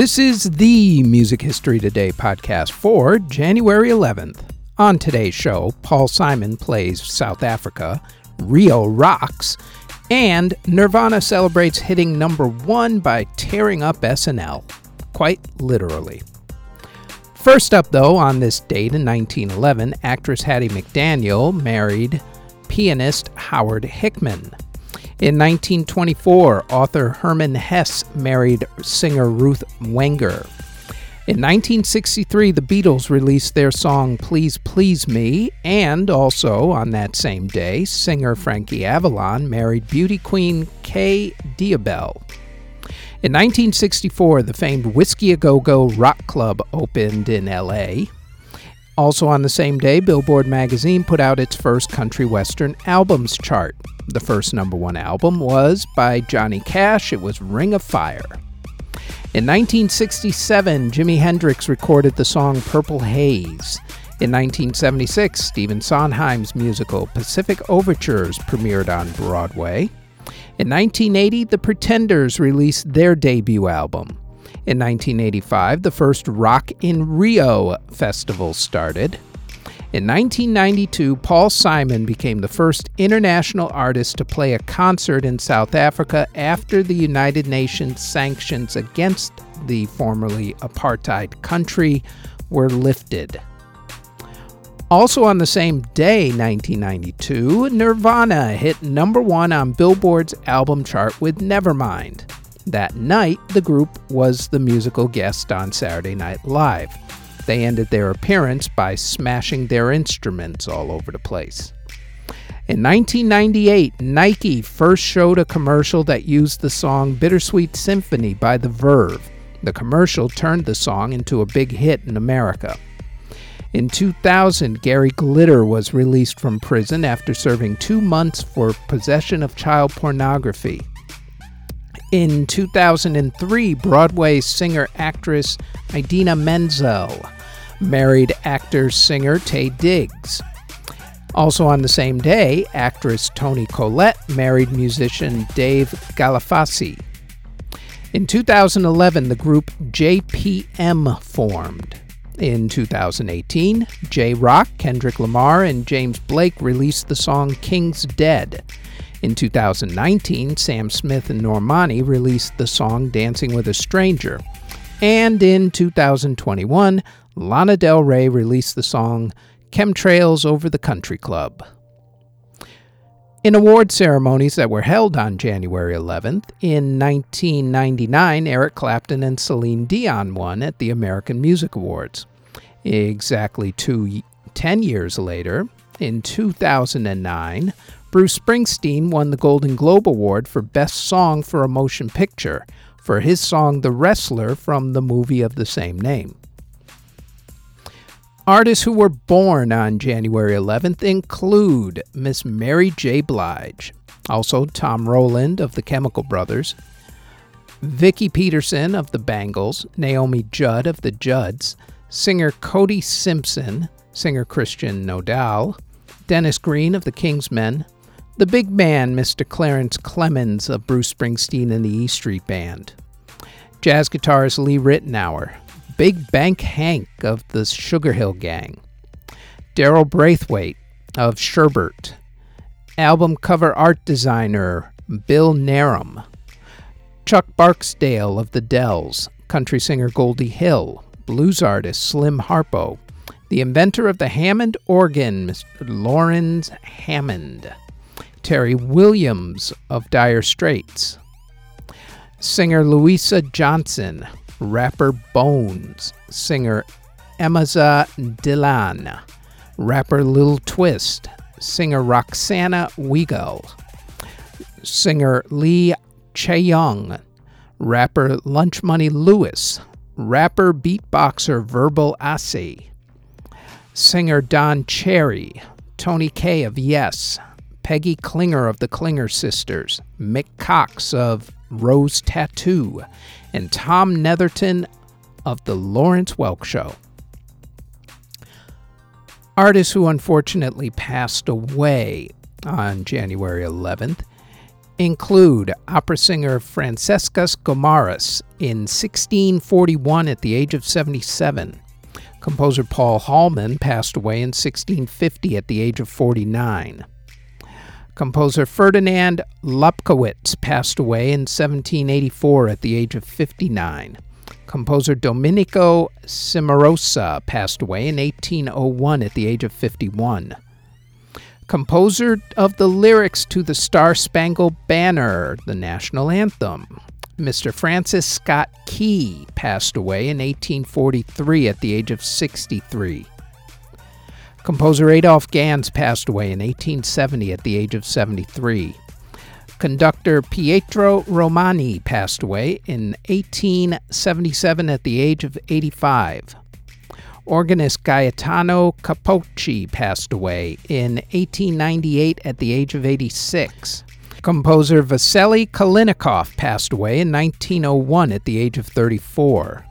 This is the Music History Today podcast for January 11th. On today's show, Paul Simon plays South Africa, Rio rocks, and Nirvana celebrates hitting number one by tearing up SNL. Quite literally. First up, though, on this date in 1911, actress Hattie McDaniel married pianist Howard Hickman. In 1924, author Herman Hess married singer Ruth Wenger. In 1963, the Beatles released their song Please Please Me, and also on that same day, singer Frankie Avalon married beauty queen Kay Diebel. In 1964, the famed Whisky a Go Go Rock Club opened in LA. Also on the same day, Billboard magazine put out its first country western albums chart. The first number one album was by Johnny Cash. It was Ring of Fire. In 1967, Jimi Hendrix recorded the song Purple Haze. In 1976, Stephen Sondheim's musical Pacific Overtures premiered on Broadway. In 1980, The Pretenders released their debut album. In 1985, the first Rock in Rio festival started. In 1992, Paul Simon became the first international artist to play a concert in South Africa after the United Nations sanctions against the formerly apartheid country were lifted. Also on the same day, 1992, Nirvana hit number one on Billboard's album chart with Nevermind. That night, the group was the musical guest on Saturday Night Live. They ended their appearance by smashing their instruments all over the place. In 1998, Nike first showed a commercial that used the song Bittersweet Symphony by The Verve. The commercial turned the song into a big hit in America. In 2000, Gary Glitter was released from prison after serving two months for possession of child pornography. In 2003, Broadway singer actress Idina Menzel married actor singer Taye Diggs. Also on the same day, actress Toni Collette married musician Dave Galafassi. In 2011, the group JPM formed. In 2018, Jay Rock, Kendrick Lamar, and James Blake released the song King's Dead. In 2019, Sam Smith and Normani released the song Dancing with a Stranger. And in 2021, Lana Del Rey released the song Chemtrails Over the Country Club. In award ceremonies that were held on January 11th, in 1999, Eric Clapton and Celine Dion won at the American Music Awards. Exactly two, 10 years later, in 2009, Bruce Springsteen won the Golden Globe Award for Best Song for a Motion Picture for his song The Wrestler from the movie of the same name. Artists who were born on January 11th include Miss Mary J. Blige, also Tom Rowland of the Chemical Brothers, Vicki Peterson of the Bangles, Naomi Judd of the Judds, singer Cody Simpson, singer Christian Nodal, Dennis Green of the Kingsmen, the big man Mr. Clarence Clemons of Bruce Springsteen and the E Street Band, jazz guitarist Lee Ritenour, Big Bank Hank of the Sugar Hill Gang, Daryl Braithwaite of Sherbet, album cover art designer Bill Narum, Chuck Barksdale of the Dells, country singer Goldie Hill, blues artist Slim Harpo, the inventor of the Hammond organ, Mr. Laurens Hammond, Terry Williams of Dire Straits, singer Louisa Johnson, rapper Bones, singer Emaza Dylan, rapper Lil Twist, singer Roxana Weigel, singer Lee Chae-young, rapper Lunch Money Lewis, rapper beatboxer Verbal Ase, singer Don Cherry, Tony Kaye of Yes, Peggy Klinger of the Klinger Sisters, Mick Cocks of Rose Tattoo, and Tom Netherton of The Lawrence Welk Show. Artists who unfortunately passed away on January 11th include opera singer Francesca Gomaris in 1641 at the age of 77. Composer Paul Hallman passed away in 1650 at the age of 49. Composer Ferdinand Lobkowitz passed away in 1784 at the age of 59. Composer Domenico Cimarosa passed away in 1801 at the age of 51 composer of the lyrics to the Star Spangled Banner, the national anthem. Mr. Francis Scott Key passed away in 1843 at the age of 63. Composer Adolf Ganz passed away in 1870 at the age of 73. Conductor Pietro Romani passed away in 1877 at the age of 85. Organist Gaetano Capocci passed away in 1898 at the age of 86. Composer Vasily Kalinnikov passed away in 1901 at the age of 34.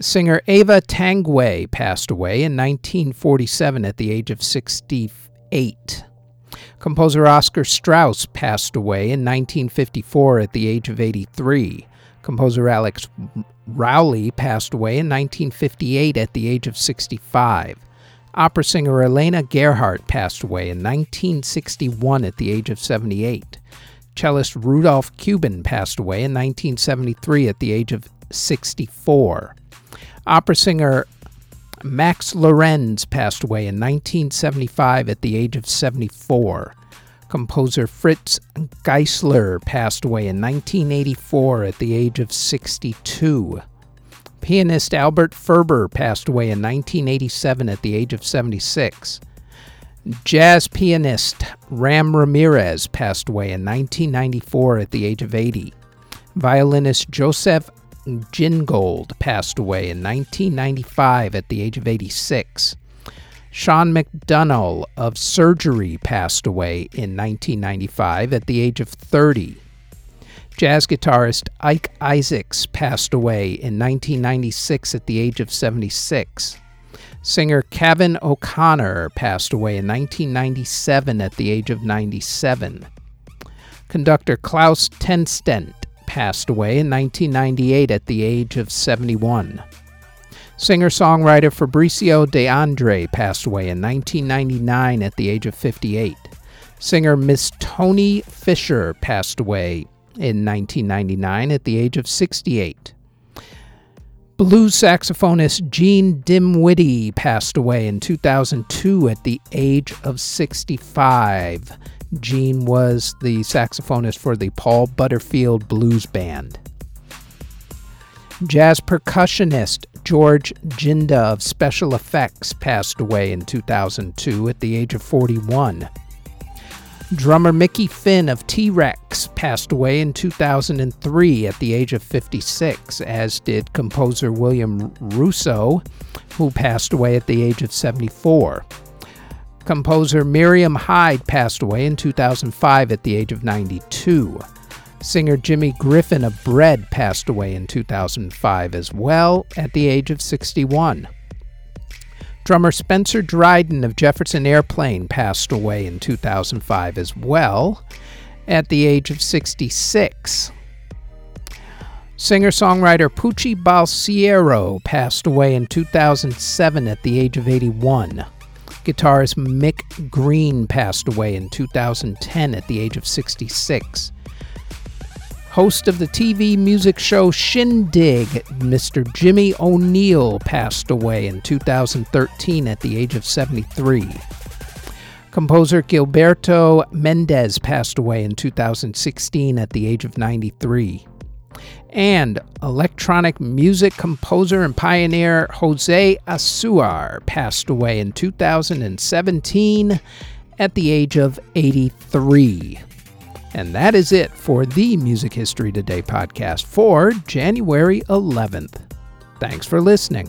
Singer Eva Tanguay passed away in 1947 at the age of 68. Composer Oscar Straus passed away in 1954 at the age of 83. Composer Alex Rowley passed away in 1958 at the age of 65. Opera singer Elena Gerhardt passed away in 1961 at the age of 78. Cellist Rudolph Cuban passed away in 1973 at the age of 64. Opera singer Max Lorenz passed away in 1975 at the age of 74. Composer Fritz Geisler passed away in 1984 at the age of 62. Pianist Albert Ferber passed away in 1987 at the age of 76. Jazz pianist Ram Ramirez passed away in 1994 at the age of 80. Violinist Joseph Gingold passed away in 1995 at the age of 86. Sean McDonough of Surgery passed away in 1995 at the age of 30. Jazz guitarist Ike Isaacs passed away in 1996 at the age of 76. Singer Kevin O'Connor passed away in 1997 at the age of 97. Conductor Klaus Tennstedt passed away in 1998 at the age of 71. Singer songwriter Fabrizio De Andre passed away in 1999 at the age of 58. Singer Miss Toni Fisher passed away in 1999 at the age of 68. Blues saxophonist Gene Dinwiddie passed away in 2002 at the age of 65. Gene was the saxophonist for the Paul Butterfield Blues Band. Jazz percussionist George Jinda of Special Effects passed away in 2002 at the age of 41. Drummer Mickey Finn of T Rex passed away in 2003 at the age of 56, as did composer William Russo, who passed away at the age of 74. Composer Miriam Hyde passed away in 2005 at the age of 92. Singer Jimmy Griffin of Bread passed away in 2005 as well at the age of 61. Drummer Spencer Dryden of Jefferson Airplane passed away in 2005 as well at the age of 66. Singer songwriter Pucci Balsiero passed away in 2007 at the age of 81. Guitarist Mick Green passed away in 2010 at the age of 66. Host of the TV music show Shindig, Mr. Jimmy O'Neill passed away in 2013 at the age of 73. Composer Gilberto Mendes passed away in 2016 at the age of 93 and electronic music composer and pioneer Jose Asuar passed away in 2017 at the age of 83. And that is it for the Music History Today podcast for January 11th. Thanks for listening.